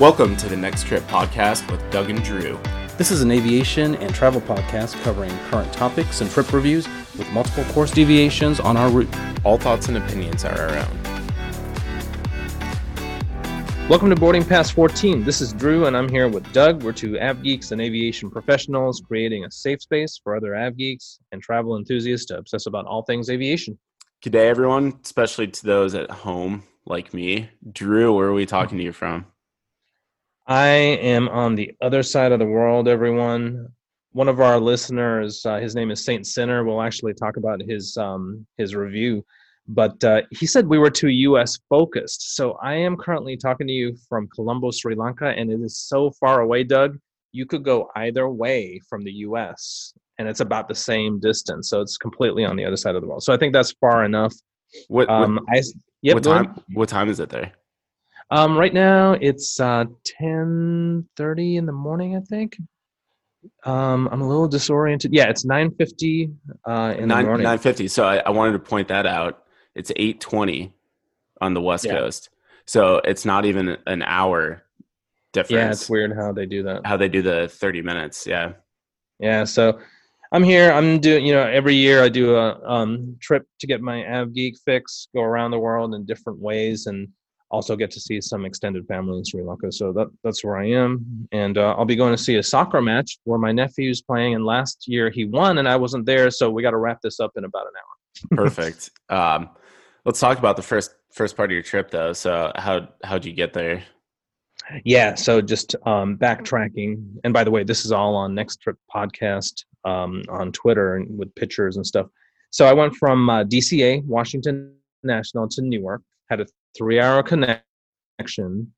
Welcome to the Next Trip podcast with Doug and Drew. This is an aviation and travel podcast covering current topics and trip reviews with multiple course deviations on our route. All thoughts and opinions are our own. Welcome to Boarding Pass 14. This is Drew, and I'm here with Doug. We're two av geeks and aviation professionals creating a safe space for other av geeks and travel enthusiasts to obsess about all things aviation. Good day, everyone, especially to those at home like me. Drew, where are we talking to you from? I am on the other side of the world, everyone. One of our listeners, uh, his name is Saint Sinner. We'll actually talk about his um, his review, but uh, he said we were too U.S. focused. So I am currently talking to you from Colombo, Sri Lanka, and it is so far away, Doug. You could go either way from the U.S. and it's about the same distance. So it's completely on the other side of the world. So I think that's far enough. What, Um, what, I yep, what time? What time is it there? Um, right now it's uh, ten thirty in the morning, I think. Um, I'm a little disoriented. Yeah, it's nine fifty uh, in the Nine morning. nine fifty. So I, I wanted to point that out. It's eight twenty on the West Yeah. Coast. So it's not even an hour difference. yeah, it's weird how they do that. How they do the thirty minutes. Yeah. Yeah, so I'm here. I'm doing. You know, every year I do a um, trip to get my Av Geek fix, go around the world in different ways, and also get to see some extended family in Sri Lanka. So that that's where I am, and uh, I'll be going to see a soccer match where my nephew's playing. And last year he won, and I wasn't there, so we got to wrap this up in about an hour. Perfect. um, let's talk about the first first part of your trip though. So how how'd you get there? Yeah, so just um, backtracking, and by the way, this is all on Next Trip Podcast um, on Twitter and with pictures and stuff. So I went from uh, DCA, Washington National, to Newark. Had a three-hour connection.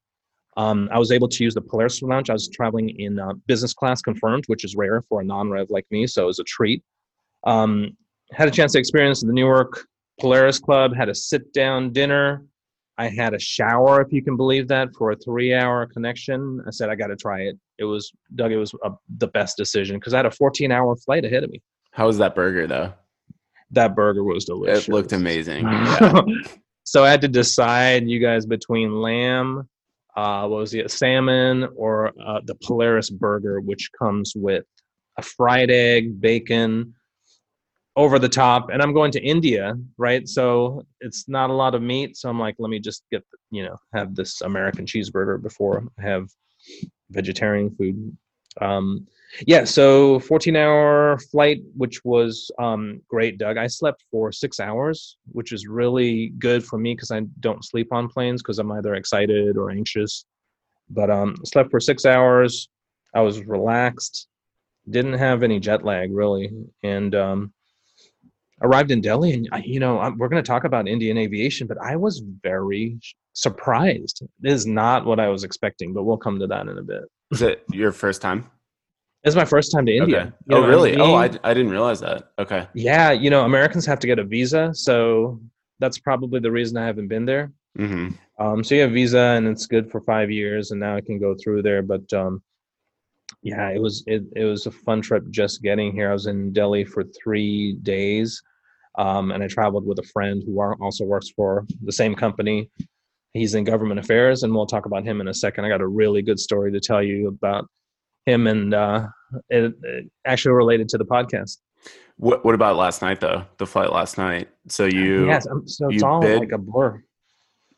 Um, I was able to use the Polaris Lounge. I was traveling in uh, business class confirmed, which is rare for a non-rev like me, so it was a treat. Um, had a chance to experience the Newark Polaris Club. Had a sit-down dinner. I had a shower, if you can believe that, for a three-hour connection. I said I got to try it. It was Doug. It was uh the best decision because I had a 14-hour flight ahead of me. How was that burger though? That burger was delicious. It looked amazing. Yeah. So I had to decide, you guys, between lamb, uh, what was it, salmon, or uh, the Polaris burger, which comes with a fried egg, bacon, over the top. And I'm going to India, right? So it's not a lot of meat. So I'm like, let me just get, you know, have this American cheeseburger before I have vegetarian food. Um, yeah, so 14 hour flight, which was um, great, Doug. I slept for six hours, which is really good for me because I don't sleep on planes because I'm either excited or anxious. But um, slept for six hours. I was relaxed, didn't have any jet lag really, and um, arrived in Delhi. And you know, I'm, we're going to talk about Indian aviation, but I was very surprised. This is not what I was expecting, but we'll come to that in a bit. Was it your first time? It's my first time to India. Okay. Oh know, really? Oh, I, I didn't realize that. Okay. Yeah, you know, Americans have to get a visa, so that's probably the reason I haven't been there. hmm Um, so you have visa, and it's good for five years, and now I can go through there. But um, yeah, it was it, it was a fun trip just getting here. I was in Delhi for three days, um, and I traveled with a friend who also works for the same company. He's in government affairs, and we'll talk about him in a second. I got a really good story to tell you about him, and uh, it, it actually related to the podcast. What What about last night though? The flight last night. So you. Yes, I'm, so it's all bid? like a blur.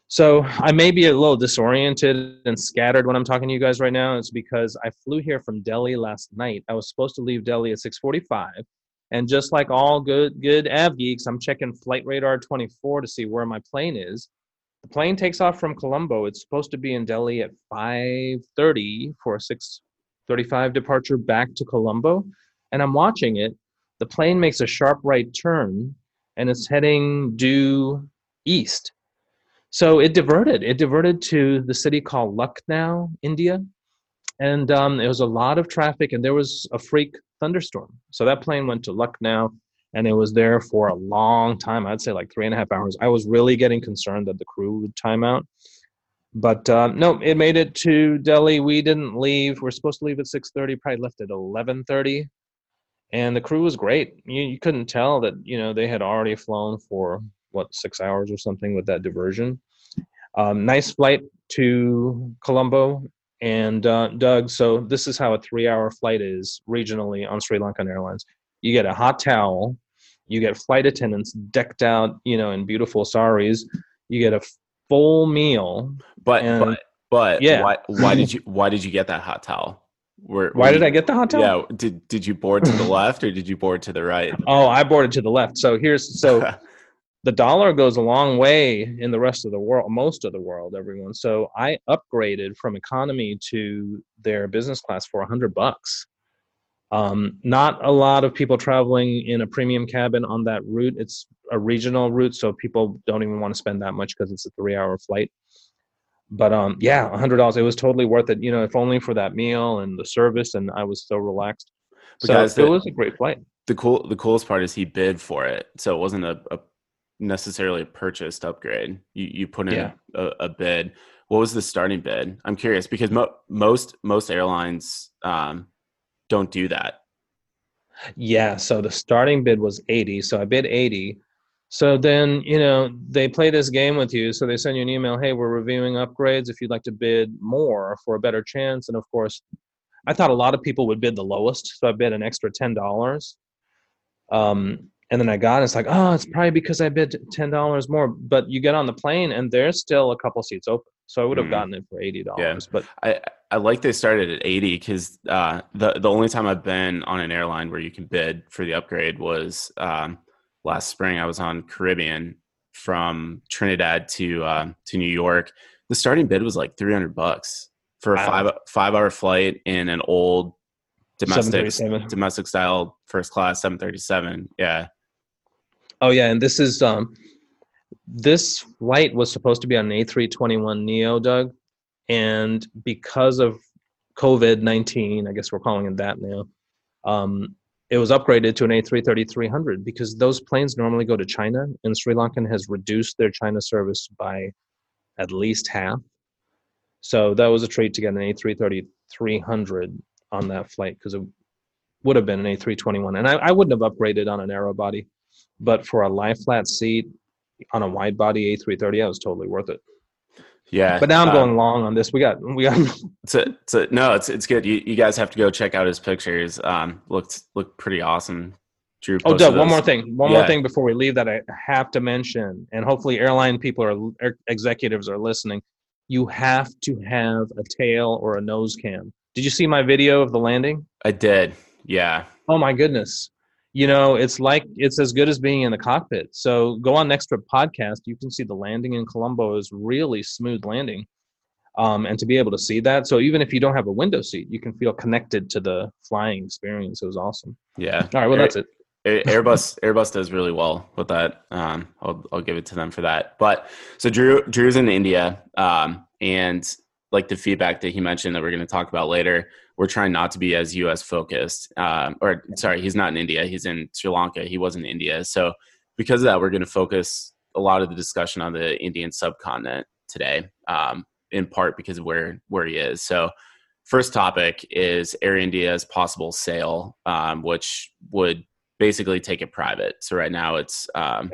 So I may be a little disoriented and scattered when I'm talking to you guys right now. It's because I flew here from Delhi last night. I was supposed to leave Delhi at 6:45, and just like all good good av geeks, I'm checking Flight Radar 24 to see where my plane is. The plane takes off from Colombo. It's supposed to be in Delhi at 5:30 for a 6:35 departure back to Colombo, and I'm watching it. The plane makes a sharp right turn and it's heading due east. So it diverted. It diverted to the city called Lucknow, India, and um, there was a lot of traffic, and there was a freak thunderstorm. So that plane went to Lucknow, and it was there for a long time. I'd say like three and a half hours. I was really getting concerned that the crew would time out, but uh, no, it made it to Delhi. We didn't leave. We're supposed to leave at six thirty. Probably left at eleven thirty and the crew was great. You, you couldn't tell that you know they had already flown for what six hours or something with that diversion. Um, nice flight to Colombo, And uh, Doug, so this is how a three-hour flight is regionally on Sri Lankan Airlines. You get a hot towel, you get flight attendants decked out, you know, in beautiful saris. You get a full meal. But And- but but Yeah. why why did you why did you get that hot towel? Where, Why did you- I get the hot towel? Yeah, did did you board to the left or did you board to the right? Oh, I boarded to the left. So here's so the dollar goes a long way in the rest of the world, most of the world, everyone. So I upgraded from economy to their business class for a hundred bucks. Um, not a lot of people traveling in a premium cabin on that route. It's a regional route, so people don't even want to spend that much because it's a three-hour flight. But um, yeah, a hundred dollars. It was totally worth it. You know, if only for that meal and the service, and I was so relaxed. So Because it the- was a great flight. the cool the coolest part is he bid for it, so it wasn't a, a necessarily a purchased upgrade. You you put in Yeah. a, a bid. What was the starting bid? I'm curious because mo- most most airlines um, don't do that. Yeah, so the starting bid was 80, so I bid 80. So then, you know, they play this game with you. So they send you an email, hey, we're reviewing upgrades if you'd like to bid more for a better chance. And of course, I thought a lot of people would bid the lowest, so I bid an extra $10. Um, and then I got it's like, oh, it's probably because I bid $10 more. But you get on the plane and there's still a couple seats open. So I would have Mhm. gotten it for $80. Yeah. But I I like they started at 80 because uh, the the only time I've been on an airline where you can bid for the upgrade was um, last spring. I was on Caribbean from Trinidad to uh, to New York. The starting bid was like 300 bucks for a Wow. five five hour flight in an old domestic domestic style first class 737. Yeah, Oh yeah, and this is um this flight was supposed to be on an A321 Neo, Doug, and because of COVID nineteen, I guess we're calling it that now. Um, it was upgraded to an A330 300 because those planes normally go to China, and Sri Lankan has reduced their China service by at least half. So that was a treat to get an A330 300 on that flight because it would have been an A321, and I, I wouldn't have upgraded on an narrow body but for a lie flat seat on a wide body A330, that was totally worth it. yeah. But now I'm uh, going long on this. We got we got It's a, it's a, no, it's it's good. You, you guys have to go check out his pictures. Um, looked looked pretty awesome. Drew. Oh, Doug, one more thing. One Yeah. more thing before we leave that I have to mention, and hopefully airline people or air executives are listening. You have to have a tail or a nose cam. Did you see my video of the landing? I did. Yeah. Oh my goodness. You know, it's like it's as good as being in the cockpit. So go on Next Trip podcast. You can see the landing in Colombo is really smooth landing. Um, and to be able to see that, so even if you don't have a window seat, you can feel connected to the flying experience. It was awesome. Yeah. All right, well Air- that's it. Airbus Airbus does really well with that. Um, I'll I'll give it to them for that. But so Drew Drew's in India, um, and like the feedback that he mentioned that we're going to talk about later, we're trying not to be as U.S. focused. Um, or sorry, he's not in India. He's in Sri Lanka. He was in India. So because of that, we're going to focus a lot of the discussion on the Indian subcontinent today. Um, in part because of where where he is. So first topic is Air India's possible sale, um, which would basically take it private. So right now it's um,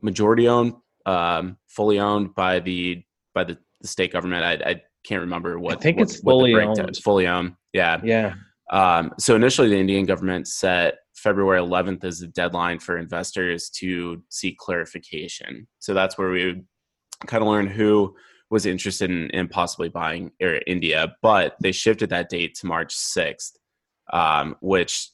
majority owned, um, fully owned by the by the, the state government. I, I can't remember what. I think what- it's fully owned. Fully owned. Yeah. Yeah. Um, so initially, the Indian government set February 11th as the deadline for investors to seek clarification. So that's where we would kind of learn who was interested in, in possibly buying Air India, but they shifted that date to March 6th, um, which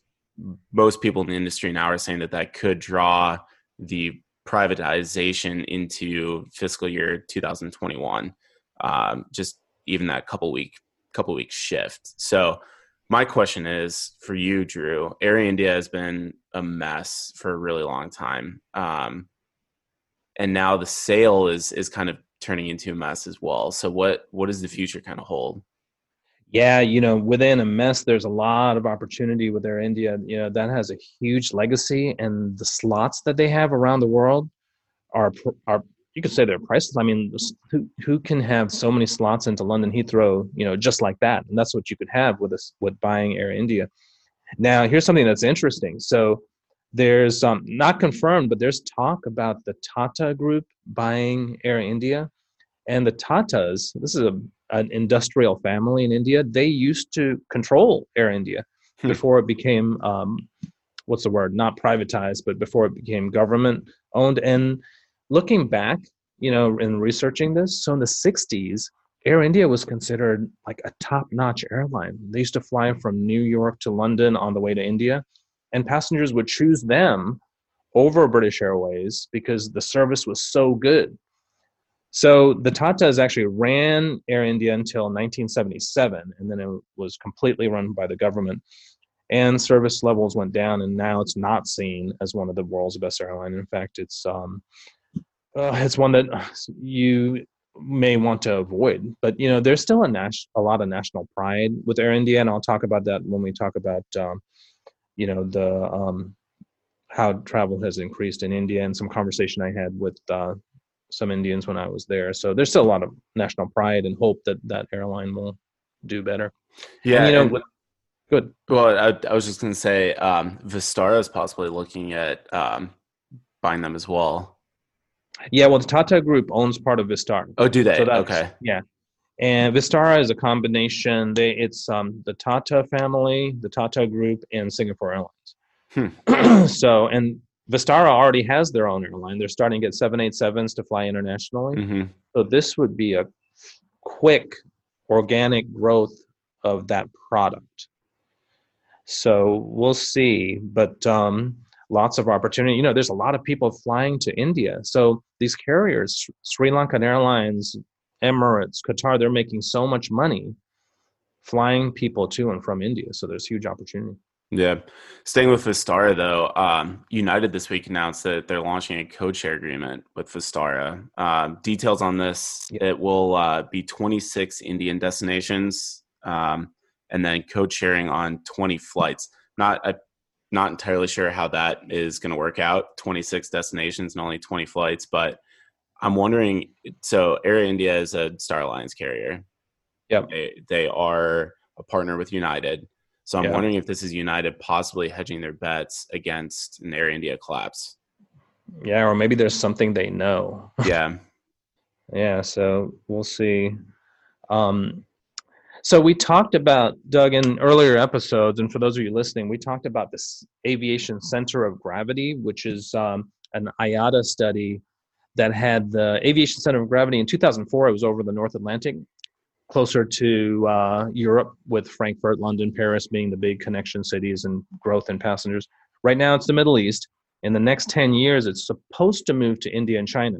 most people in the industry now are saying that that could draw the privatization into fiscal year 2021. Um, just even that couple week couple week shift. So my question is for you, Drew. Air India has been a mess for a really long time, um, and now the sale is is kind of turning into a mess as well. So what what does the future kind of hold? Yeah, you know, within a mess, there's a lot of opportunity with Air India. You know, that has a huge legacy, and the slots that they have around the world are are you could say they're priceless. I mean, who who can have so many slots into London Heathrow? You know, just like that, and that's what you could have with us with buying Air India. Now, here's something that's interesting. So, there's um, not confirmed, but there's talk about the Tata Group buying Air India, And the Tatas, this is a, an industrial family in India, they used to control Air India hmm. before it became, um, what's the word, not privatized, but before it became government owned. And looking back, you know, in researching this, so in the 60s, Air India was considered like a top notch airline. They used to fly from New York to London on the way to India, and passengers would choose them over British Airways because the service was so good. So the Tatas actually ran Air India until 1977, and then it was completely run by the government. And service levels went down, and now it's not seen as one of the world's best airline. In fact, it's um, uh, it's one that you may want to avoid. But you know, there's still a nas- a lot of national pride with Air India, and I'll talk about that when we talk about um, you know the um, how travel has increased in India and some conversation I had with uh, some Indians when I was there. So there's still a lot of national pride and hope that that airline will do better. Yeah, and, you know, and, good. Well, I, I was just going to say um, Vistara is possibly looking at um, buying them as well. Yeah, well, the Tata Group owns part of Vistara. Oh, do they? So okay. Yeah, and Vistara is a combination. They it's um, the Tata family, the Tata Group, and Singapore Airlines. Hmm. so, and Vistara already has their own airline. They're starting to get 787s to fly internationally. Mm-hmm. So this would be a quick organic growth of that product. So we'll see, but um, lots of opportunity. You know, there's a lot of people flying to India. So these carriers, Sri Lankan Airlines, Emirates, Qatar, they're making so much money flying people to and from India. So there's huge opportunity. Yeah. Staying with Vistara, though, um, United this week announced that they're launching a code share agreement with Vistara. Uh, details on this yeah. it will uh, be 26 Indian destinations um, and then code sharing on 20 flights. Not, I'm not entirely sure how that is going to work out 26 destinations and only 20 flights, but I'm wondering so Air India is a Star Alliance carrier. Yeah. They, they are a partner with United so I'm yeah. wondering if this is United possibly hedging their bets against an Air India collapse. Yeah, or maybe there's something they know. Yeah. yeah, so we'll see. Um, so we talked about Doug in earlier episodes, and for those of you listening, we talked about this aviation center of gravity, which is um, an IATA study that had the aviation center of gravity in 2004. It was over the North Atlantic, closer to uh, Europe, with Frankfurt, London, Paris being the big connection cities and growth in passengers. Right now, it's the Middle East. In the next 10 years, it's supposed to move to India and China.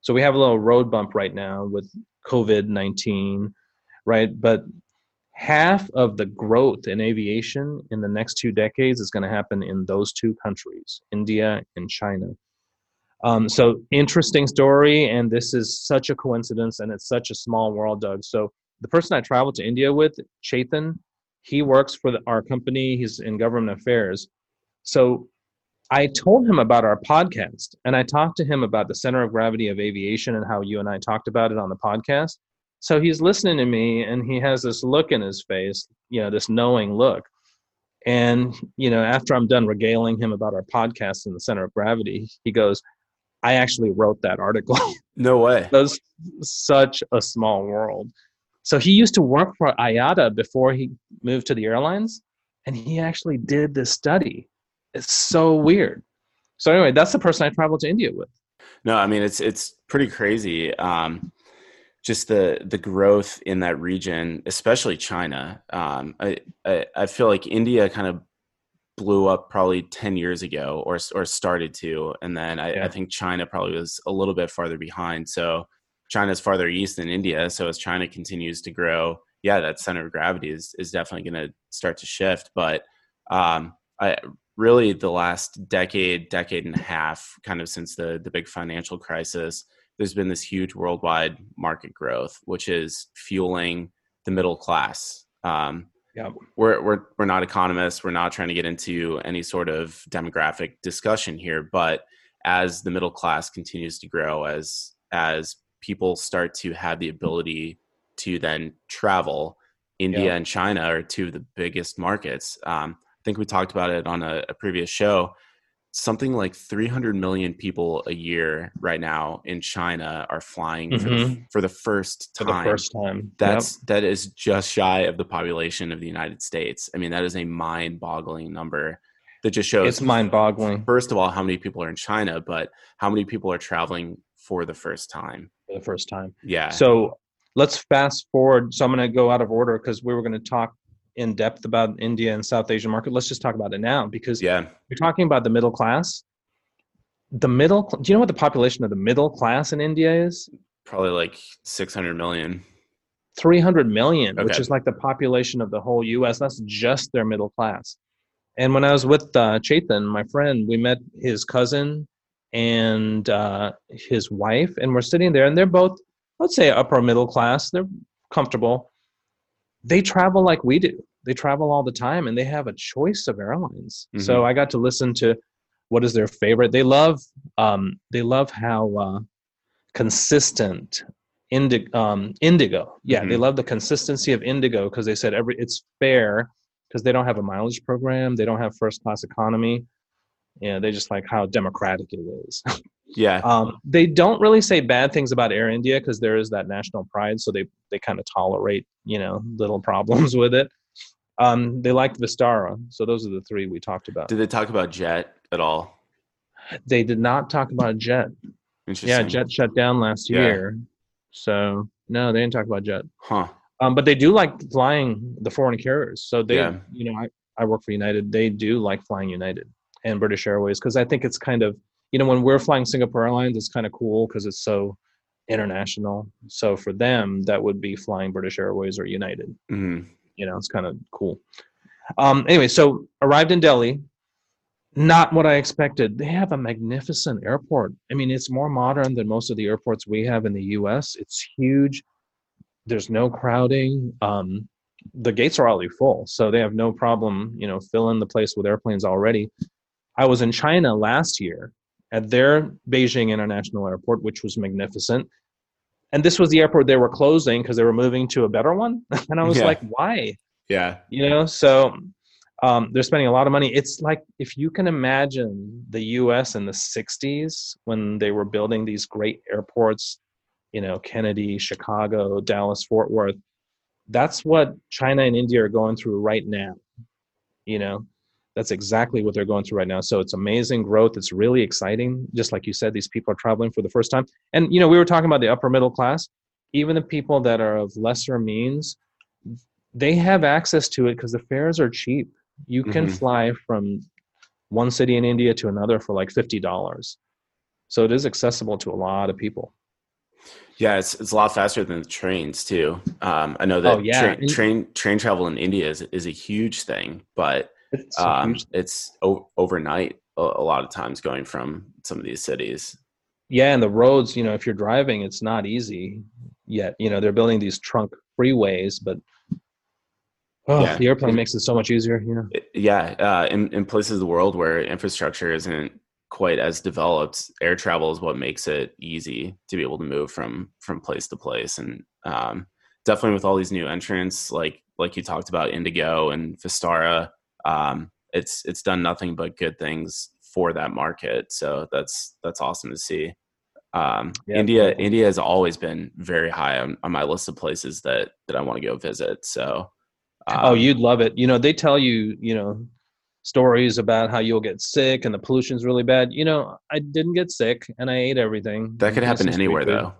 So we have a little road bump right now with COVID 19, right? But half of the growth in aviation in the next two decades is going to happen in those two countries, India and China. Um, so interesting story, and this is such a coincidence, and it's such a small world, Doug. So the person I traveled to India with, Chetan, he works for the, our company. He's in government affairs. So I told him about our podcast and I talked to him about the center of gravity of aviation and how you and I talked about it on the podcast. So he's listening to me and he has this look in his face, you know, this knowing look. And, you know, after I'm done regaling him about our podcast and the center of gravity, he goes, I actually wrote that article. No way. That's such a small world. So he used to work for IATA before he moved to the airlines, and he actually did this study. It's so weird. So anyway, that's the person I traveled to India with. No, I mean it's it's pretty crazy. Um, just the the growth in that region, especially China. Um, I, I I feel like India kind of blew up probably 10 years ago or or started to and then I, yeah. I, think china probably was a little bit farther behind so China's farther east than India. So as China continues to grow, yeah, that center of gravity is is definitely going to start to shift. But um, I really the last decade, decade and a half, kind of since the the big financial crisis, there's been this huge worldwide market growth, which is fueling the middle class. Um, yeah, we're we're we're not economists. We're not trying to get into any sort of demographic discussion here, but as the middle class continues to grow, as as people start to have the ability to then travel. India yeah. and China are two of the biggest markets. Um, I think we talked about it on a, a previous show. Something like 300 million people a year right now in China are flying for, the, Mhm. for the first For time. the first time. That's that is just shy of the population of the United States. I mean, that is a mind-boggling number. That just shows It's mind boggling first of all how many people are in China, but how many people are traveling for the first time. for the first time. Yeah. So let's fast forward. So I'm going to go out of order because we were going to talk in depth about India and South Asian market. Let's just talk about it now because yeah. you're talking about the middle class. The middle, do you know what the population of the middle class in India is? Probably like 600 million. 300 million, which is like the population of the whole US. That's just their middle class. And when I was with uh, Chetan, my friend, we met his cousin and uh, his wife, and we're sitting there, and they're both, let's say, upper middle class. They're comfortable. They travel like we do. They travel all the time, and they have a choice of airlines. So Mhm. I got to listen to what is their favorite. They love, um, they love how uh, consistent indigo um indigo yeah they Mhm. love the consistency of indigo because they said every it's fair because they don't have a mileage program they don't have first class economy yeah they just like how democratic it is Yeah. um they don't really say bad things about air india because there is that national pride so they they kind of tolerate you know little problems with it um they liked vistara so those are the three we talked about Did they talk about Jet at all? they did not talk about jet Interesting. yeah jet shut down last Yeah. year so no they didn't talk about jet Huh. Um, but they do like flying the foreign carriers. So they, Yeah. you know, I, I work for United. They do like flying United and British Airways because I think it's kind of, you know, when we're flying Singapore Airlines, it's kind of cool because it's so international. So for them, that would be flying British Airways or United. hmm You know, it's kind of cool. Um, anyway, so arrived in Delhi. Not what I expected. They have a magnificent airport. I mean, it's more modern than most of the airports we have in the U.S. It's huge. There's no crowding. Um, the gates are already full, so they have no problem, you know, filling the place with airplanes already. I was in China last year at their Beijing International Airport, which was magnificent. And this was the airport they were closing because they were moving to a better one. And I was Yeah. like, why? Yeah. you know so um, they're spending a lot of money it's like if you can imagine the us in the 60s when they were building these great airports you know kennedy chicago dallas fort worth that's what china and india are going through right now you know that's exactly what they're going through right now so it's amazing growth it's really exciting just like you said these people are traveling for the first time and you know we were talking about the upper middle class even the people that are of lesser means they have access to it because the fares are cheap. You can Mhm. fly from one city in India to another for like fifty dollars, so it is accessible to a lot of people. Yeah, it's it's a lot faster than the trains too. Um, I know that Oh, yeah. train, train train travel in India is is a huge thing, but It's a um, it's o- overnight a, a lot of times going from some of these cities. yeah, and the roads, you know, if you're driving, it's not easy yet. You know, they're building these trunk freeways, but oh, Yeah. the airplane makes it so much easier. You know, It- yeah, uh, in in places of the world where infrastructure isn't quite as developed, air travel is what makes it easy to be able to move from from place to place, and um, definitely with all these new entrants, like like you talked about Indigo and Vistara, um, it's it's done nothing but good things for that market. So that's that's awesome to see. Um, Yeah, India totally. India has always been very high on, on my list of places that that I want to go visit. So. oh, um, you'd love it. You know, they tell you, you know, stories about how you'll get sick and the pollution's really bad. You know, I didn't get sick and I ate everything. That could happen anywhere, though.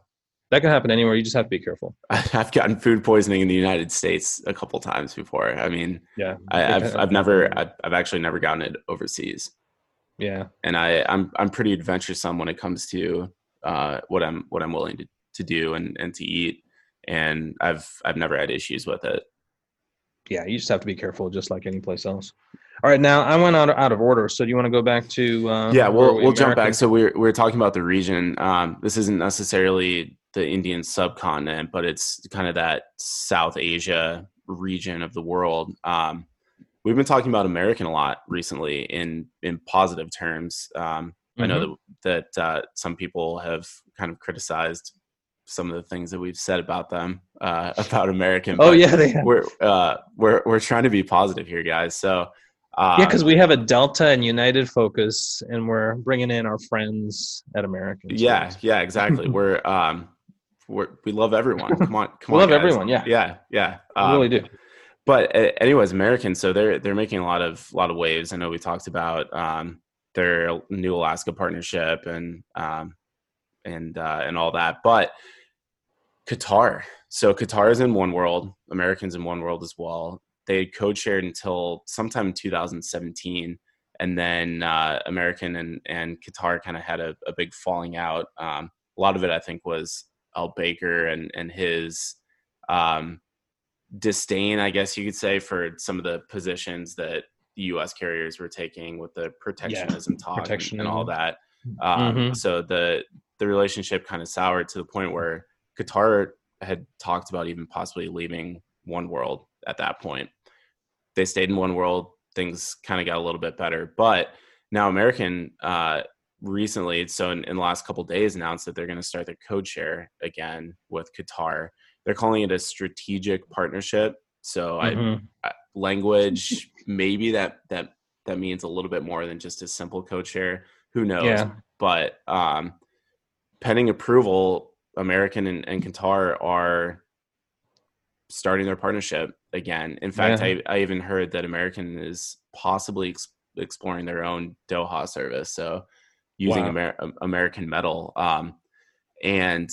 That can happen anywhere. You just have to be careful. I've gotten food poisoning in the United States a couple times before. I mean, Yeah. I, I've, I've never. I've, I've actually never gotten it overseas, Yeah. and I I'm I'm pretty adventuresome when it comes to uh, what I'm what I'm willing to, to do and, and to eat, and I've I've never had issues with it. Yeah. You just have to be careful, just like any place else. All right. Now I went out, out of order. So do you want to go back to? Uh, yeah, we'll we- we'll jump back. So we're we're talking about the region. Um, this isn't necessarily the Indian subcontinent, but it's kind of that South Asia region of the world. Um, we've been talking about American a lot recently in in positive terms. Um, I know Mhm. that that uh, some people have kind of criticized some of the things that we've said about them uh, about American. Oh yeah, they have. we're uh, we're we're trying to be positive here, guys. So Um, yeah, because we have a Delta and United focus, and we're bringing in our friends at American. yeah, yeah, exactly. we're um, we're we love everyone. Come on, come We on, love guys. everyone, yeah. yeah, yeah. we Um, really do. but uh, anyways, Americans. So they're they're making a lot of lot of waves. I know we talked about um, their new Alaska partnership and um, and uh, and all that, but Qatar. So Qatar is in one world. Americans in one world as well. They had co-shared until sometime in 2017, and then uh, American and and Qatar kind of had a, a big falling out. Um, a lot of it, I think, was Al Baker and and his um, disdain, I guess you could say, for some of the positions that the U.S. carriers were taking with the protectionism talk and- and all that. Um, Mhm. So the the relationship kind of soured to the point where Qatar had talked about even possibly leaving One World at that point. They stayed in One World. Things kind of got a little bit better, but now American uh, recently, so in, in the last couple days, announced that they're going to start their code share again with Qatar. They're calling it a strategic partnership. So I Mhm. uh, language maybe that that that means a little bit more than just a simple code share who knows Yeah. but um pending approval american and, and qatar are starting their partnership again in fact Yeah. I, I even heard that american is possibly ex- exploring their own doha service so using Wow. Amer- um, american metal um and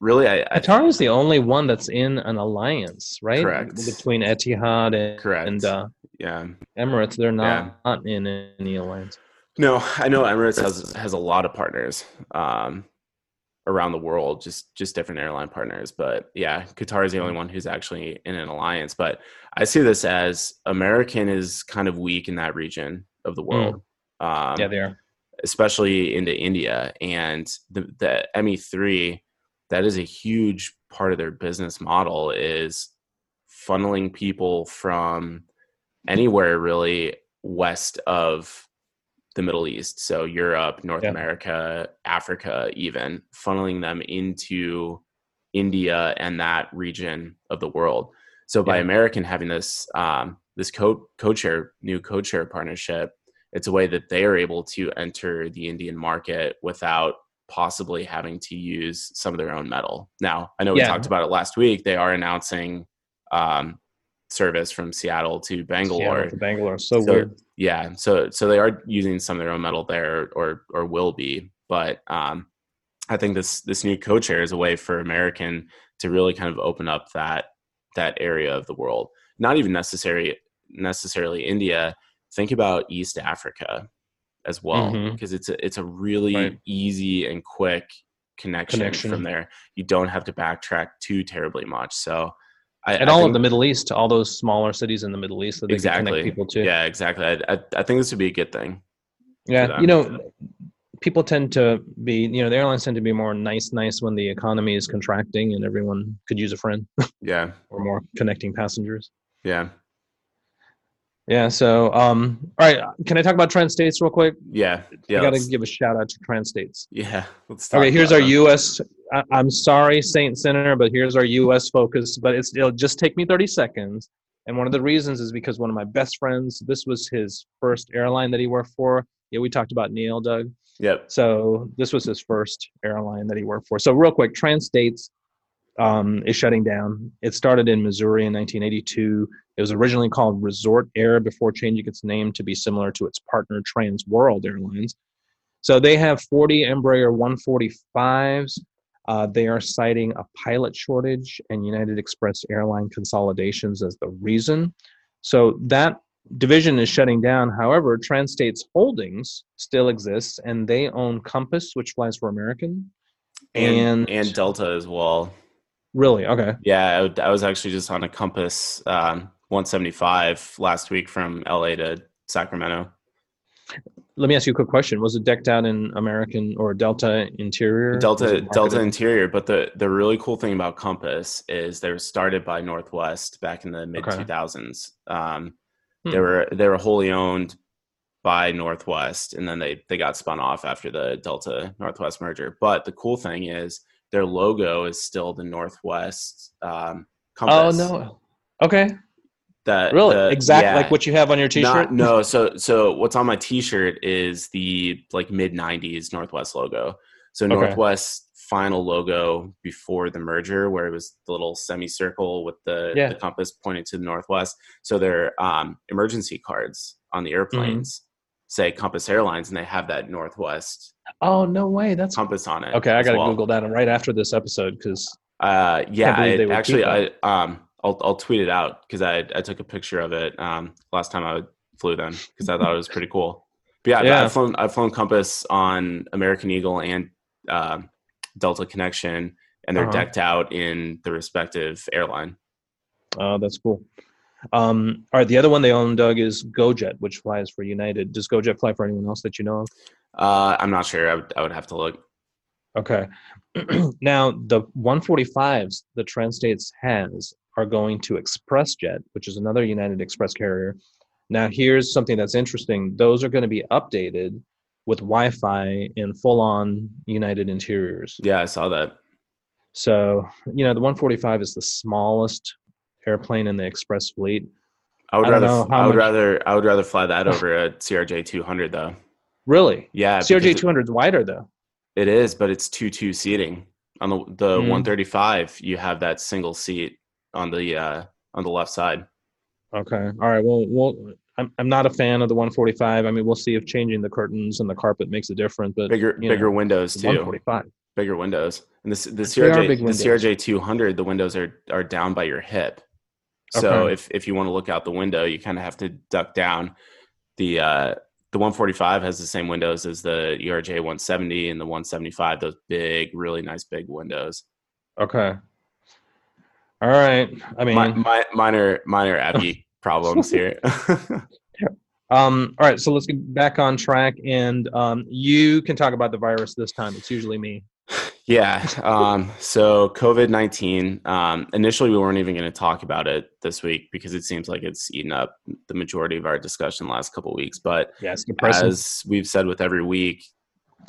really i, I Qatar is the only one that's in an alliance, right? Correct. Between Etihad and, Correct. and uh, yeah Emirates, they're not, Yeah. not in any alliance. No, I know Emirates has has a lot of partners um, around the world, just just different airline partners. But yeah, Qatar is the only one who's actually in an alliance. But I see this as American is kind of weak in that region of the world, um, yeah, they are. Especially into India and the the ME three. That is a huge part of their business model is funneling people from anywhere really west of the Middle East, so Europe, North Yeah. America, Africa, even funneling them into India and that region of the world. So by Yeah. American having this um, this co code share new code share partnership, it's a way that they are able to enter the Indian market without possibly having to use some of their own metal. Now, I know we Yeah. talked about it last week. They are announcing um, service from Seattle to Bangalore. Seattle to Bangalore. So, So- weird. Yeah, so so they are using some of their own metal there, or or will be. But um, I think this this new code share is a way for American to really kind of open up that that area of the world. Not even necessary necessarily India. Think about East Africa as well, mm-hmm. because it's a it's a really Right. easy and quick connection, Connection. from there. You don't have to backtrack too terribly much. So. I, And I all think- of the Middle East, all those smaller cities in the Middle East that they can exactly connect people to. yeah exactly I, I, I think this would be a good thing Yeah, you know, people tend to be, you know, the airlines tend to be more nice, nice when the economy is contracting and everyone could use a friend yeah or more connecting passengers. yeah Yeah. So, um, all right, can I talk about Trans States real quick? yeah yeah I got to give a shout out to Trans States. yeah let's talk Okay, here's our them. U.S. I, I'm sorry, Saint Senator, but here's our U.S. focus. But it's it'll just take me 30 seconds. And one of the reasons is because one of my best friends, this was his first airline that he worked for. Yeah, we talked about Neil, Doug. yep So this was his first airline that he worked for. So real quick, Trans States um, is shutting down. It started in Missouri in 1982. It was originally called Resort Air before changing its name to be similar to its partner Trans World Airlines. So they have 40 Embraer 145s. Uh, they are citing a pilot shortage and United Express airline consolidations as the reason. So that division is shutting down. However, Trans States holdings still exists, and they own Compass, which flies for American. and And, and delta as well really, okay, yeah I, I was actually just on a compass um 175 last week from la to sacramento. Let me ask you a quick question: Was it decked out in American or Delta interior? Delta delta interior but the the really cool thing about compass is they were started by northwest back in the mid 2000s um they Hmm. were they were wholly owned by Northwest, and then they they got spun off after the Delta Northwest merger. But the cool thing is their logo is still the Northwest um, Oh no, okay, That Really? the- exactly yeah. like what you have on your t-shirt? Not- no, so so what's on my T-shirt is the like mid '90s Northwest logo. So Okay. Northwest final logo before the merger, where it was the little semicircle with the, Yeah. the compass pointing to the northwest. So their um, emergency cards on the airplanes Mm-hmm. Say Compass Airlines, and they have that Northwest Oh no way. That's compass on it. okay. I gotta well. Google that right after this episode because Uh, yeah, believe I, would actually, I um, I'll I'll tweet it out because I I took a picture of it um last time I flew them because I thought it was pretty cool. But yeah, Yeah. I've flown I've flown Compass on American Eagle and um Delta Connection, and they're Uh-huh. decked out in the respective airline. oh, that's cool. Um, all right, the other one they own, Doug, is GoJet, which flies for United. Does GoJet fly for anyone else that you know of? Uh, I'm not sure. I would, I would have to look. Okay. now the 145s the Trans States has are going to ExpressJet, which is another United Express carrier. Now here's something that's interesting. Those are going to be updated with Wi-Fi and full-on United interiors. Yeah, I saw that. So you know the 145 is the smallest airplane in the Express fleet. I would I rather I would much- rather I would rather fly that over a CRJ 200 though. Really, Yeah, CRJ because 200 is wider though. It is, but it's two two seating. On the the Mm. 135, you have that single seat on the uh on the left side. Okay. All right. Well, we'll. I'm, I'm not a fan of the 145. I mean, we'll see if changing the curtains and the carpet makes a difference. But Bigger bigger know, windows too. 145. Bigger windows. And this the CRJ the. CRJ 200, the windows are are down by your hip. So Okay. if if you want to look out the window, you kind of have to duck down. The uh the 145 has the same windows as the ERJ 170 and the 175. Those big, really nice big windows. Okay. All right. I mean, Mi- mi- minor minor Abby problems here. um, all right. So let's get back on track, and um, you can talk about the virus this time. It's usually me. Yeah. Um, so COVID 19, um, initially, we weren't even going to talk about it this week because it seems like it's eaten up the majority of our discussion last couple of weeks. But Yeah, as we've said with every week,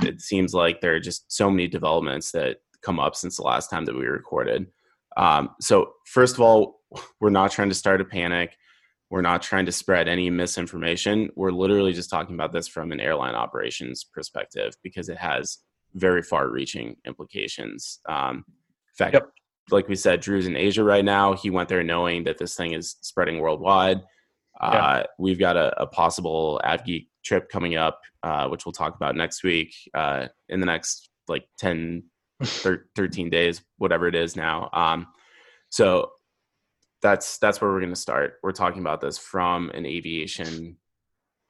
it seems like there are just so many developments that come up since the last time that we recorded. Um, so, first of all, we're not trying to start a panic. We're not trying to spread any misinformation. We're literally just talking about this from an airline operations perspective because it has very far reaching implications. Um, in fact, Yep. like we said, Drew's in Asia right now. He went there knowing that this thing is spreading worldwide. Uh, We've got a, a possible AvGeek trip coming up, uh, which we'll talk about next week uh, in the next like 10, thir- 13 days, whatever it is now. Um, so that's that's where we're going to start. We're talking about this from an aviation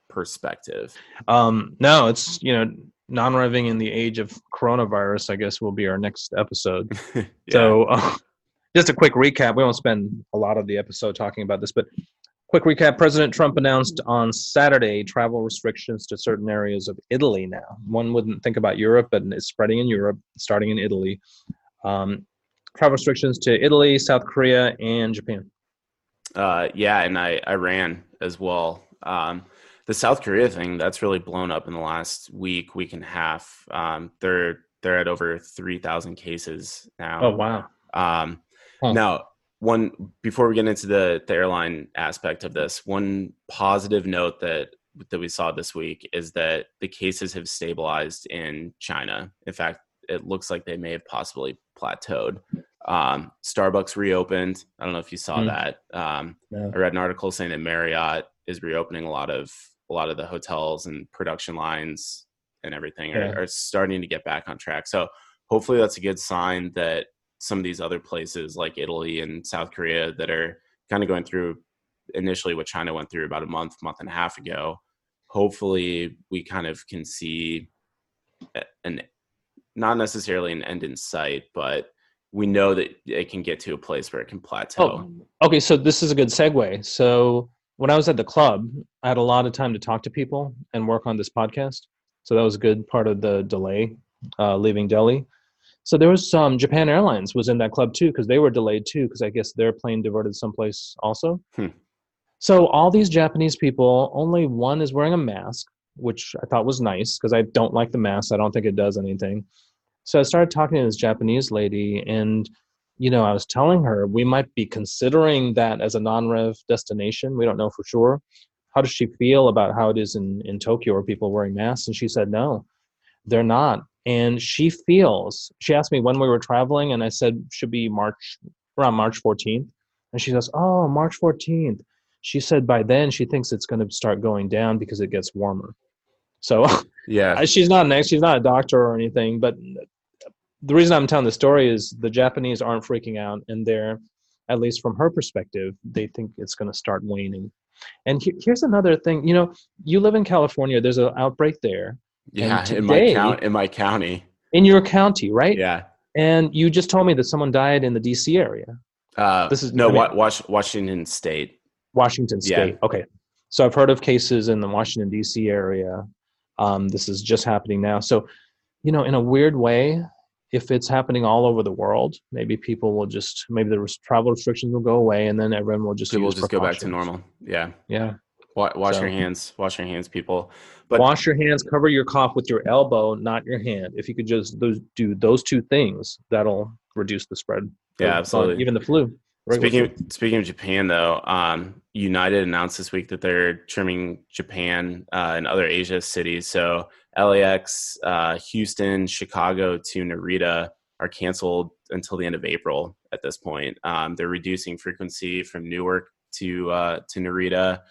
perspective. Um, no, it's you know non-revving in the age of coronavirus. I guess will be our next episode. Yeah. So, uh, just a quick recap. We won't spend a lot of the episode talking about this, but quick recap. President Trump announced on Saturday travel restrictions to certain areas of Italy now. One wouldn't think about Europe, but it's spreading in Europe, starting in Italy. Um, travel restrictions to Italy, South Korea, and Japan. Uh, yeah, and I Iran as well. Um, the South Korea thing that's really blown up in the last week, week and a half. Um, they're they're at over three thousand cases now. Oh, wow. Um, Huh. Now, one before we get into the the airline aspect of this, one positive note that that we saw this week is that the cases have stabilized in China. In fact, it looks like they may have possibly plateaued. Um, Starbucks reopened. I don't know if you saw Hmm. that. Um, No. I read an article saying that Marriott is reopening a lot of a lot of the hotels and production lines and everything Yeah. are, are starting to get back on track. So hopefully that's a good sign that some of these other places like Italy and South Korea that are kind of going through initially what China went through about a month, month and a half ago. Hopefully we kind of can see an not necessarily an end in sight, but we know that it can get to a place where it can plateau. Oh, okay. So this is a good segue. So when I was at the club, I had a lot of time to talk to people and work on this podcast. So that was a good part of the delay uh, leaving Delhi. So there was some Japan Airlines was in that club too because they were delayed too because I guess their plane diverted someplace also. Hmm. So all these Japanese people, only one is wearing a mask, which I thought was nice because I don't like the mask. I don't think it does anything. So I started talking to this Japanese lady, and you know, I was telling her we might be considering that as a non-rev destination. We don't know for sure. How does she feel about how it is in in Tokyo? Are people wearing masks? And she said no, they're not. And she feels. She asked me when we were traveling, and I said should be March around March 14th. And she goes, "Oh, March 14th." She said by then she thinks it's going to start going down because it gets warmer. So Yeah. she's not an she's not a doctor or anything, but the reason I'm telling the story is the Japanese aren't freaking out, and they're, at least from her perspective, they think it's going to start waning. And he- here's another thing, you know, you live in California. There's an outbreak there Yeah. And in my today- count in my county. in your county, right? Yeah. And you just told me that someone died in the D.C. area, Uh, This is- no I mean- Wa- Wash, Washington State. Washington Yeah. State. Okay, so I've heard of cases in the Washington D.C. area. Um, this is just happening now. So, you know, in a weird way, if it's happening all over the world, maybe people will just maybe the travel restrictions will go away, and then everyone will just People will just go back to normal. Yeah. Yeah. Wa- wash So- your hands. Wash your hands, people. But Wash your hands. Cover your cough with your elbow, not your hand. If you could just those do those two things, that'll reduce the spread. Yeah, absolutely. Even the flu. Speaking of, speaking of Japan, though, um, United announced this week that they're trimming Japan uh, and other Asia cities. So LAX, uh, Houston, Chicago to Narita are canceled until the end of April. At this point, um, they're reducing frequency from Newark to uh, to Narita.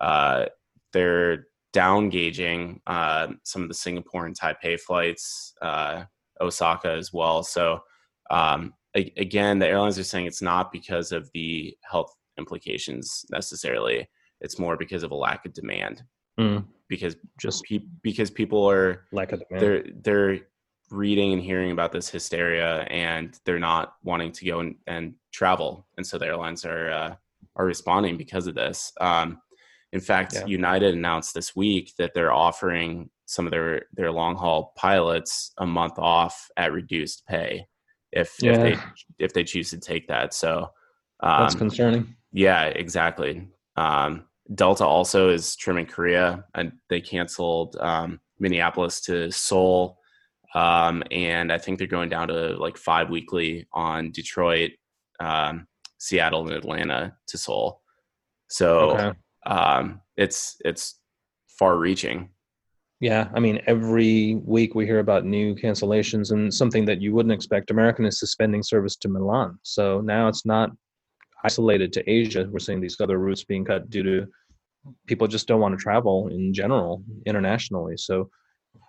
Uh, they're down gauging uh, some of the Singapore and Taipei flights, uh, Osaka as well. So um, a- again, the airlines are saying it's not because of the health implications necessarily. It's more because of a lack of demand. Mm, Because just pe- because people are lack of demand. they're they're reading and hearing about this hysteria and they're not wanting to go and, and travel, and so the airlines are uh, are responding because of this. Um, in fact, Yeah. United announced this week that they're offering some of their their long haul pilots a month off at reduced pay if if they if they choose to take that. So That's um, concerning. yeah, exactly. Um, Delta also is trimming Korea, and they canceled um, Minneapolis to Seoul, um, and I think they're going down to like five weekly on Detroit, um, Seattle, and Atlanta to Seoul. So Okay. um, it's it's far-reaching. Yeah, I mean, every week we hear about new cancellations, and something that you wouldn't expect. American is suspending service to Milan, so now it's not isolated to Asia. We're seeing these other routes being cut due to people just don't want to travel in general internationally. So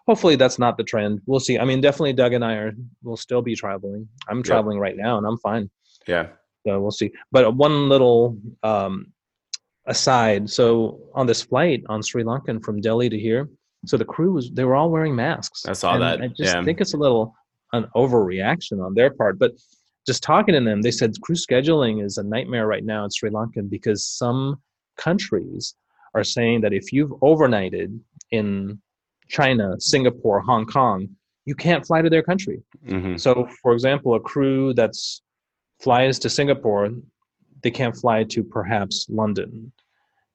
hopefully that's not the trend. We'll see. I mean, definitely Doug and I are will still be traveling. I'm Yep. traveling right now, and I'm fine. Yeah, So we'll see. But one little um, aside. So on this flight on Sri Lankan from Delhi to here, so the crew was they were all wearing masks. I saw And that, I just yeah. think it's a little an overreaction on their part. But just talking to them, they said crew scheduling is a nightmare right now in Sri Lankan because some countries are saying that if you've overnighted in China, Singapore, Hong Kong, you can't fly to their country. hmm So, for example, a crew that's flies to Singapore, they can't fly to perhaps London,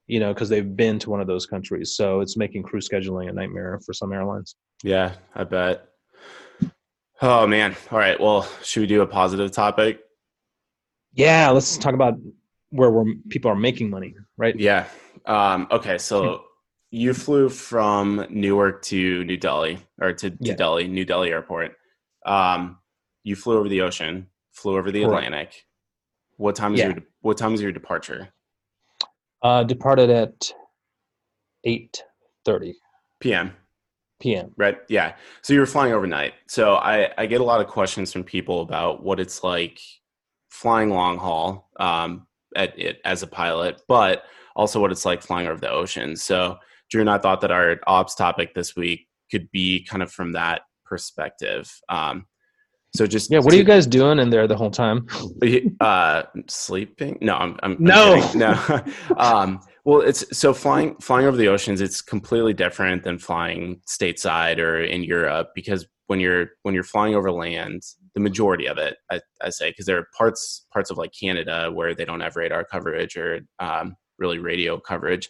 you know, because they've been to one of those countries. So it's making crew scheduling a nightmare for some airlines. yeah, I bet. Oh man! All right. Well, should we do a positive topic? Yeah, let's talk about where we're, people are making money, right? Yeah. Um, okay. So you flew from Newark to New Delhi or to, to Yeah. Delhi, New Delhi airport. Um, you flew over the ocean, flew over the Correct. Atlantic. What time is Yeah. your what time is your departure? Uh, departed at eight thirty PM. p.m. Right. Yeah. So you were flying overnight. So I, I get a lot of questions from people about what it's like flying long haul um, at it as a pilot, but also what it's like flying over the ocean. So Drew and I thought that our ops topic this week could be kind of from that perspective. Um, so just Yeah, what are you guys doing in there the whole time? uh sleeping no i'm, I'm I'm No. no um well it's so flying flying over the oceans it's completely different than flying stateside or in europe because when you're when you're flying over land the majority of it i, I say because there are parts parts of like canada where they don't have radar coverage or um, really radio coverage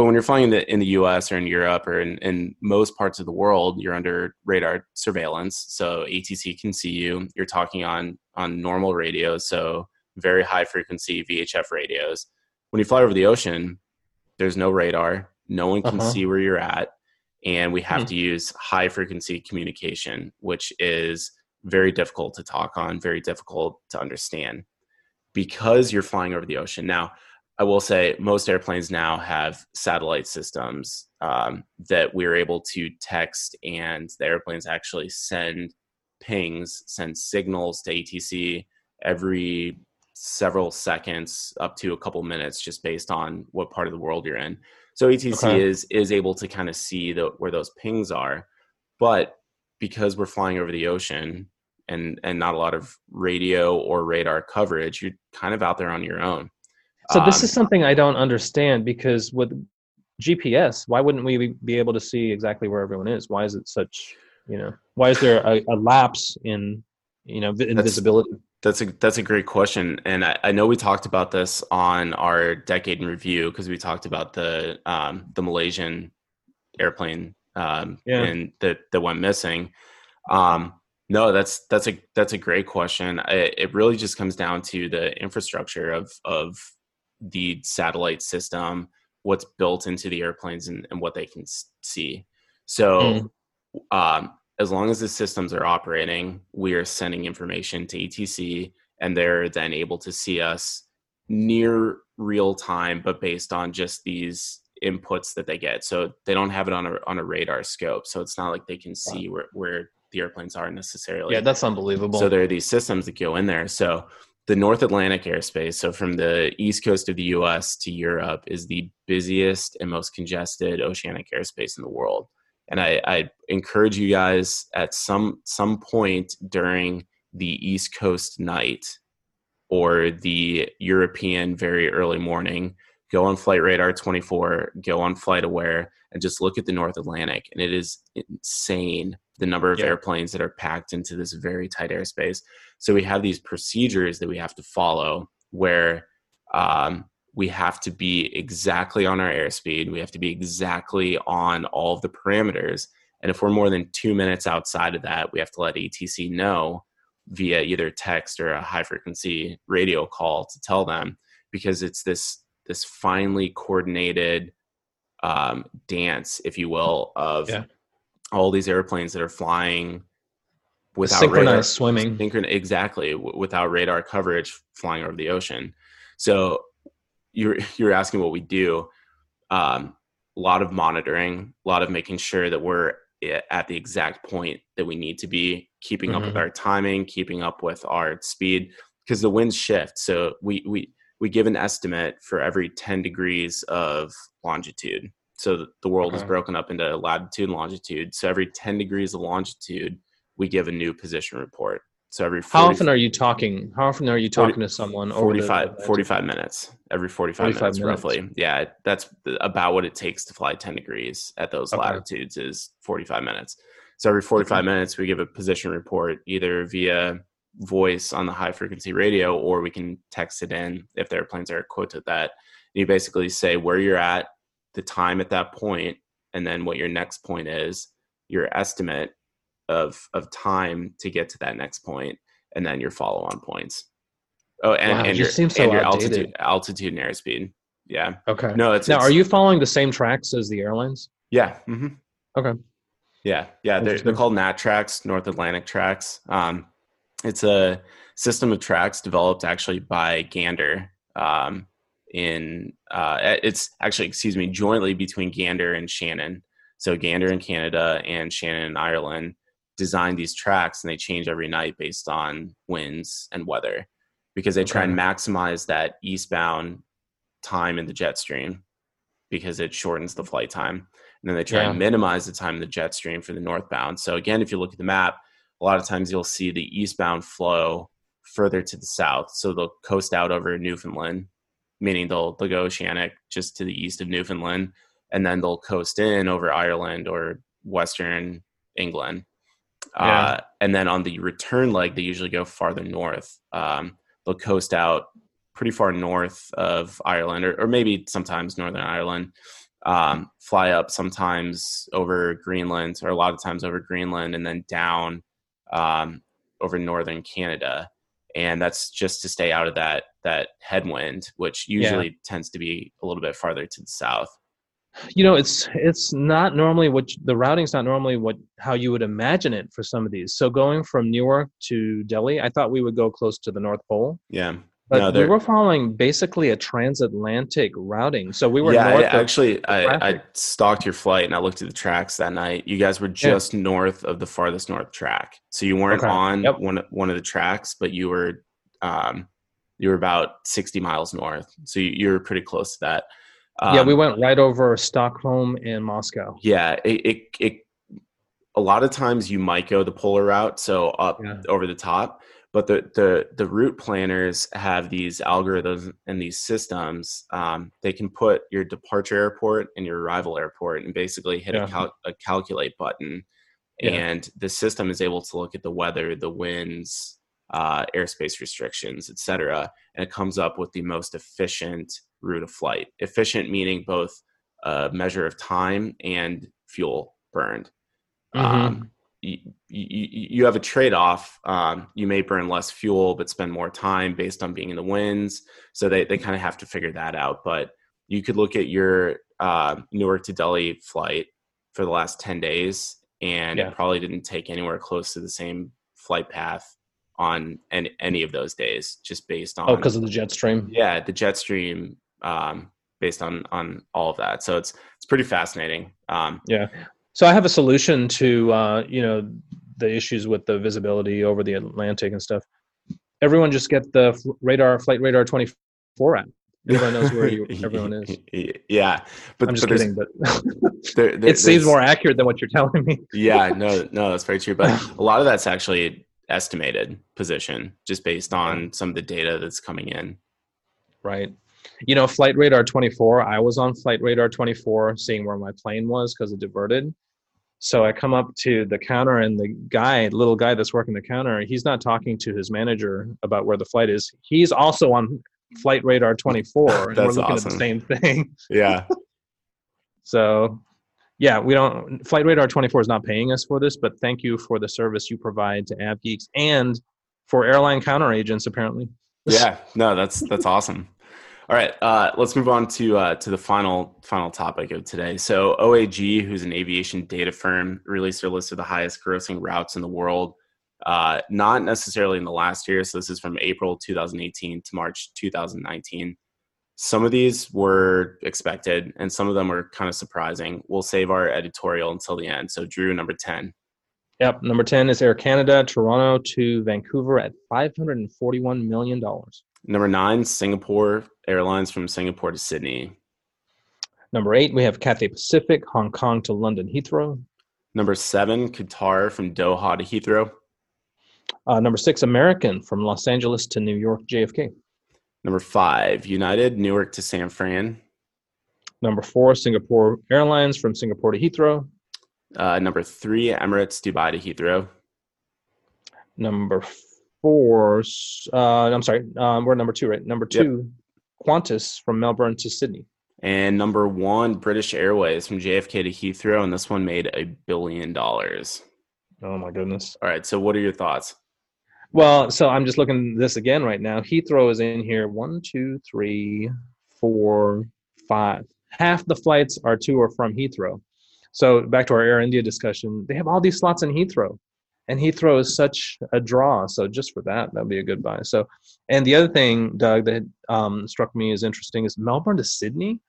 but when you're flying in the, in the us or in europe or in, in most parts of the world you're under radar surveillance. So atc can see you. You're talking on on normal radios so very high frequency vhf radios. When you fly over the ocean there's no radar. No one can Uh-huh. see where you're at. And we have Hmm. to use high frequency communication which is very difficult to talk on very difficult to understand because you're flying over the ocean. Now i will say most airplanes now have satellite systems um, that we're able to text and the airplanes actually send pings send signals to atc every several seconds up to a couple minutes just based on what part of the world you're in so atc Okay. is is able to kind of see the, where those pings are but because we're flying over the ocean and and not a lot of radio or radar coverage you're kind of out there on your own So this Um, is something I don't understand because with GPS, why wouldn't we be able to see exactly where everyone is? Why is it such, you know, why is there a, a lapse in, you know, That's- invisibility? That's a that's a great question, and I, I know we talked about this on our decade in review because we talked about the um, the Malaysian airplane um, Yeah. and that that went missing. Um, no, that's that's a that's a great question. I, it really just comes down to the infrastructure of of the satellite system, what's built into the airplanes, and, and what they can see. So um, as long as the systems are operating, we are sending information to ATC, and they're then able to see us near real time, but based on just these inputs that they get. So they don't have it on a on a radar scope, so it's not like they can see where where the airplanes are necessarily. Yeah, that's unbelievable. So there are these systems that go in there. So the North Atlantic airspace, so from the east coast of the US to Europe, is the busiest and most congested oceanic airspace in the world. And I, I encourage you guys at some some point during the East Coast night or the European very early morning, go on Flight Radar 24, go on Flight Aware, and just look at the North Atlantic. And it is insane the number of Yeah. airplanes that are packed into this very tight airspace. So we have these procedures that we have to follow where um, we have to be exactly on our airspeed. We have to be exactly on all of the parameters. And if we're more than two minutes outside of that, we have to let ATC know via either text or a high frequency radio call to tell them because it's this this finely coordinated um, dance, if you will, of Yeah. all these airplanes that are flying without synchronized radar, swimming. synchron- exactly w- without radar coverage flying over the ocean. So you're you're asking what we do. Um, a lot of monitoring, a lot of making sure that we're at the exact point that we need to be, keeping up with Mhm. our timing, keeping up with our speed, because the winds shift. So we we we give an estimate for every 10 degrees of longitude. So the- world is broken up into latitude and longitude. So every 10 degrees of longitude, we give a new position report. So every 40, How often are you talking? How often are you 40 talking to someone? over the 45, Atlantic? 45 minutes every 45, 45 minutes, minutes. roughly yeah that's about what it takes to fly 10 degrees at those Okay. latitudes is 45 minutes so every 45 minutes we give a position report either via voice on the high frequency radio or we can text it in if the airplanes are with that. You basically say where you're at the time at that point and then what your next point is your estimate of of time to get to that next point and then your follow on points. Oh and, Wow, and your, so and your altitude altitude and airspeed. Yeah. Okay. no it's now, it's- are you following the same tracks as the airlines? yeah hmm Okay. yeah yeah they're, they're called nat tracks north atlantic tracks. Um it's a system of tracks developed actually by gander um in uh it's actually excuse me jointly between gander and shannon. So gander in canada and shannon in ireland designed these tracks and they change every night based on winds and weather because they try and maximize that eastbound time in the jet stream because it shortens the flight time. And then they try Yeah. and minimize the time in the jet stream for the northbound. So again if you look at the map a lot of times you'll see the eastbound flow further to the south. So they'll coast out over newfoundland meaning they'll, they'll go oceanic just to the east of newfoundland and then they'll coast in over ireland or western england. Yeah. uh, and then on the return leg they usually go farther north. Um, they'll coast out pretty far north of ireland or, or maybe sometimes northern ireland. Um, fly up sometimes over Greenland, or a lot of times over Greenland, and then down um, over northern Canada. And that's just to stay out of that that headwind, which usually yeah. tends to be a little bit farther to the south. You know, it's it's not normally what the routing's not normally what how you would imagine it for some of these. So going from Newark to Delhi, I thought we would go close to the North Pole. Yeah. But no, we were following basically a transatlantic routing. So we were yeah. I, actually, I, I, stalked your flight and I looked at the tracks that night. You guys were just yeah. north of the farthest north track, so you weren't okay. on yep. one one of the tracks, but you were um, you were about sixty miles north. So you, you were pretty close to that. Um, yeah, we went right over Stockholm and Moscow. Yeah, it, it, it a lot of times you might go the polar route, so up yeah. over the top but the the the route planners have these algorithms and these systems um, they can put your departure airport and your arrival airport and basically hit yeah. a, cal- a, calculate button yeah. and the system is able to look at the weather the winds uh, airspace restrictions etc and it comes up with the most efficient route of flight efficient meaning both a measure of time and fuel burned mm-hmm. um, you, you, have a trade off. Um, you may burn less fuel, but spend more time based on being in the winds. So they, they kind of have to figure that out. But you could look at your uh, Newark to Delhi flight for the last 10 days, and yeah. it probably didn't take anywhere close to the same flight path on any, any of those days, just based on. Oh, because of the jet stream? Yeah, the jet stream. Um, based on on all of that so it's it's pretty fascinating um, yeah so I have a solution to uh, you know the issues with the visibility over the Atlantic and stuff. Everyone just get the radar flight radar 24 app. Everyone knows where you, everyone is. Yeah, but I'm just but kidding, but there, there, it seems more accurate than what you're telling me. yeah, no, no, that's very true. But a lot of that's actually estimated position, just based on some of the data that's coming in. Right you know, Flight Radar 24, I was on Flight Radar 24 seeing where my plane was because it diverted. So I come up to the counter and the guy, little guy that's working the counter, he's not talking to his manager about where the flight is. He's also on Flight Radar 24 and we're looking awesome. at the same thing. Yeah. so yeah, we don't Flight Radar 24 is not paying us for this, but thank you for the service you provide to AvGeeks and for airline counter agents apparently. yeah, no, that's that's awesome. All right, uh, let's move on to uh, to the final final topic of today. So OAG, who's an aviation data firm, released their list of the highest grossing routes in the world. Uh, not necessarily in the last year. So this is from April 2018 to March 2019. Some of these were expected, and some of them were kind of surprising. We'll save our editorial until the end. So Drew, number 10. Yep, number 10 is Air Canada, Toronto to Vancouver at $541 million. Number nine, Singapore Airlines from Singapore to Sydney. Number eight, we have Cathay Pacific, Hong Kong to London Heathrow. Number seven, Qatar from Doha to Heathrow. Uh, number six, American from Los Angeles to New York JFK. Number five, United Newark to San Fran. Number four, Singapore Airlines from Singapore to Heathrow. Uh, number three, Emirates Dubai to Heathrow. Number four. Uh, I'm sorry. Um, we're number two, right? Number two, yep. Qantas from Melbourne to Sydney. And number one, British Airways from JFK to Heathrow, and this one made a billion dollars. Oh my goodness! All right, so what are your thoughts? Well, so I'm just looking this again right now. Heathrow is in here. One, two, three, four, five. Half the flights are to or from Heathrow. So back to our Air India discussion, they have all these slots in Heathrow and Heathrow's such a draw. So just for that, that'd be a good buy. So, and the other thing, Doug, that um, struck me as interesting is Melbourne to Sydney.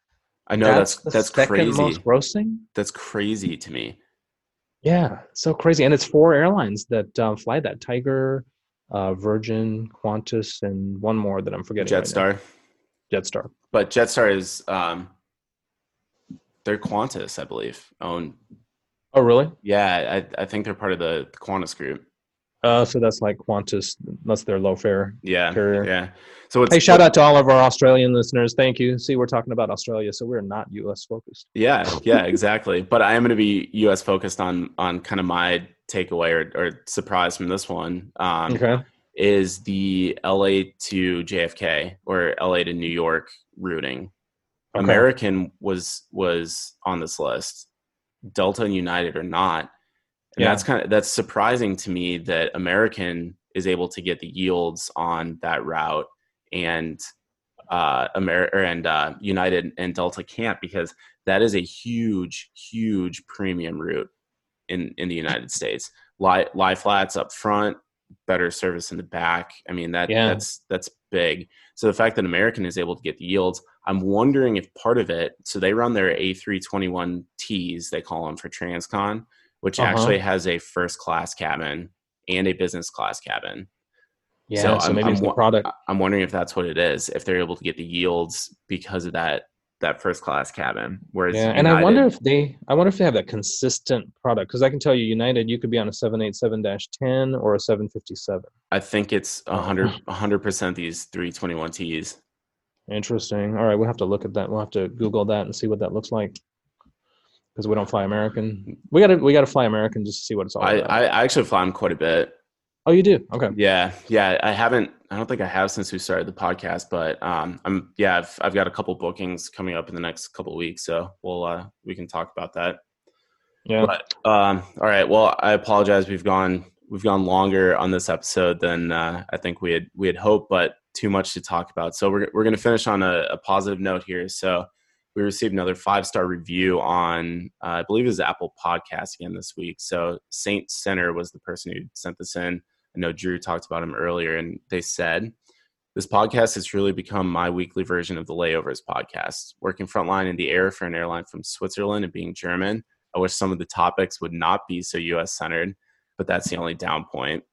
I know that's that's, that's crazy. Most grossing. That's crazy to me. Yeah, so crazy, and it's four airlines that um, fly that: Tiger, uh, Virgin, Qantas, and one more that I'm forgetting. Jetstar. Right Jetstar. But Jetstar is um, they're Qantas, I believe, owned Oh, really? Yeah, I, I think they're part of the, the Qantas group. Uh, so that's like Qantas. That's their low fare. Yeah, carrier. yeah. So hey, shout out to all of our Australian listeners. Thank you. See, we're talking about Australia, so we're not U.S. focused. Yeah, yeah, exactly. but I am going to be U.S. focused on on kind of my takeaway or, or surprise from this one. Um, okay. Is the L.A. to JFK or L.A. to New York routing? Okay. American was was on this list. Delta and United are not. And yeah. that's kind of that's surprising to me that American is able to get the yields on that route and uh Amer- and uh, United and Delta can't because that is a huge huge premium route in in the United States. Lie, lie flats up front, better service in the back. I mean that yeah. that's that's big. So the fact that American is able to get the yields, I'm wondering if part of it. So they run their A321Ts, they call them for Transcon, which uh-huh. actually has a first class cabin and a business class cabin. Yeah, so, so I'm, maybe I'm, it's the product. I'm wondering if that's what it is. If they're able to get the yields because of that that first class cabin. Whereas yeah, United, and I wonder if they, I wonder if they have that consistent product because I can tell you, United, you could be on a 787 10 or a seven fifty seven. I think it's hundred percent these three twenty one Ts. Interesting. All right, we'll have to look at that. We'll have to Google that and see what that looks like. Because we don't fly American, we gotta we gotta fly American just to see what it's all I, about. I actually fly them quite a bit. Oh, you do? Okay. Yeah, yeah. I haven't. I don't think I have since we started the podcast, but um, I'm. Yeah, I've I've got a couple bookings coming up in the next couple of weeks, so we'll uh, we can talk about that. Yeah. But, um, all right. Well, I apologize. We've gone we've gone longer on this episode than uh, I think we had we had hoped, but too much to talk about. So we're we're going to finish on a, a, positive note here. So we received another five star review on uh, I believe it was Apple Podcast again this week. So Saint Center was the person who sent this in. I know Drew talked about him earlier, and they said, This podcast has really become my weekly version of the Layovers podcast. Working frontline in the air for an airline from Switzerland and being German, I wish some of the topics would not be so US centered, but that's the only down point.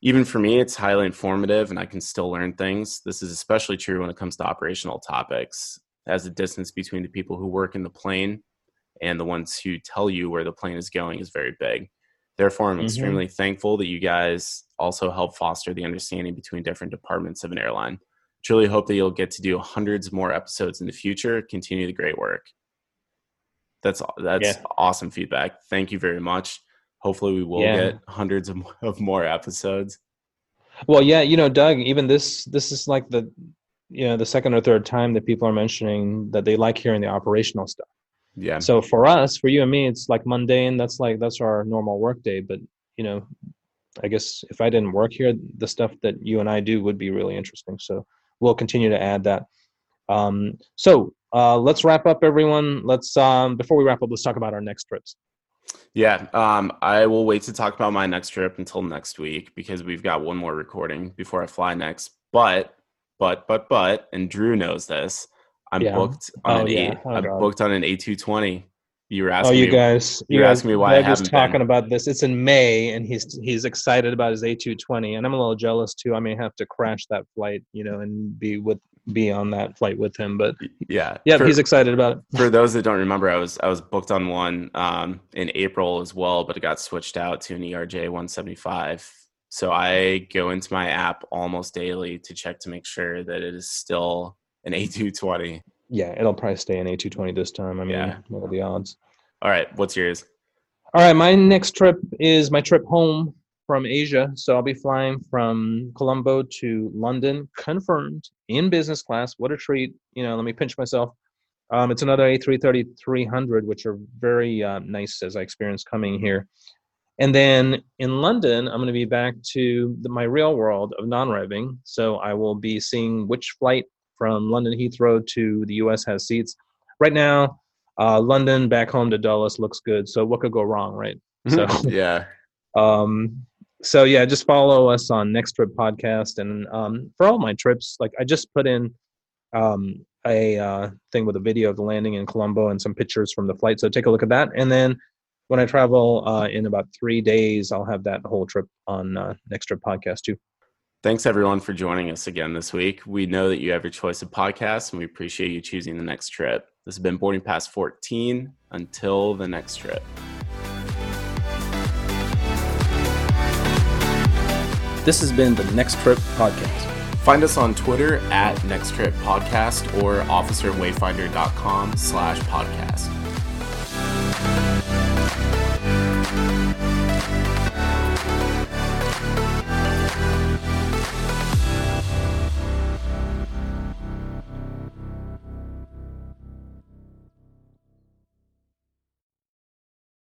Even for me, it's highly informative and I can still learn things. This is especially true when it comes to operational topics, as the distance between the people who work in the plane and the ones who tell you where the plane is going is very big. Therefore, I'm mm-hmm. extremely thankful that you guys also help foster the understanding between different departments of an airline. Truly hope that you'll get to do hundreds more episodes in the future. Continue the great work. That's that's yeah. awesome feedback. Thank you very much. Hopefully, we will yeah. get hundreds of, of more episodes. Well, yeah, you know, Doug, even this this is like the you know the second or third time that people are mentioning that they like hearing the operational stuff. Yeah. So for us, for you and me, it's like mundane. That's like that's our normal work day. But you know, I guess if I didn't work here, the stuff that you and I do would be really interesting. So we'll continue to add that. Um, so uh, let's wrap up, everyone. Let's um, before we wrap up, let's talk about our next trips. Yeah, um, I will wait to talk about my next trip until next week because we've got one more recording before I fly next. But, but, but, but, and Drew knows this. I'm yeah. booked on oh, an yeah. oh, I'm God. booked on an A220. You were oh, asking. Oh, you me, guys, you, you asking me why I haven't talking been. about this. It's in May, and he's he's excited about his A220, and I'm a little jealous too. I may have to crash that flight, you know, and be with be on that flight with him. But yeah, yeah, for, he's excited about it. for those that don't remember, I was I was booked on one um, in April as well, but it got switched out to an ERJ 175. So I go into my app almost daily to check to make sure that it is still an A220 yeah, it'll probably stay an A220 this time. I mean, yeah. what are the odds? All right, what's yours? All right, my next trip is my trip home from Asia. So I'll be flying from Colombo to London, confirmed in business class. What a treat! You know, let me pinch myself. Um, it's another A330 300, which are very uh, nice as I experienced coming here. And then in London, I'm going to be back to the, my real world of non-revving. So I will be seeing which flight from London Heathrow to the US has seats. Right now, uh, London back home to Dulles looks good. So what could go wrong, right? So yeah. Um, so yeah, just follow us on Next Trip Podcast, and um, for all my trips, like I just put in um, a uh, thing with a video of the landing in Colombo and some pictures from the flight. So take a look at that, and then when I travel uh, in about three days, I'll have that whole trip on uh, Next Trip Podcast too. Thanks everyone for joining us again this week. We know that you have your choice of podcasts and we appreciate you choosing the next trip. This has been Boarding Pass 14. Until the next trip. This has been the Next Trip Podcast. Find us on Twitter at Next Trip Podcast or officerwayfinder.com slash podcast.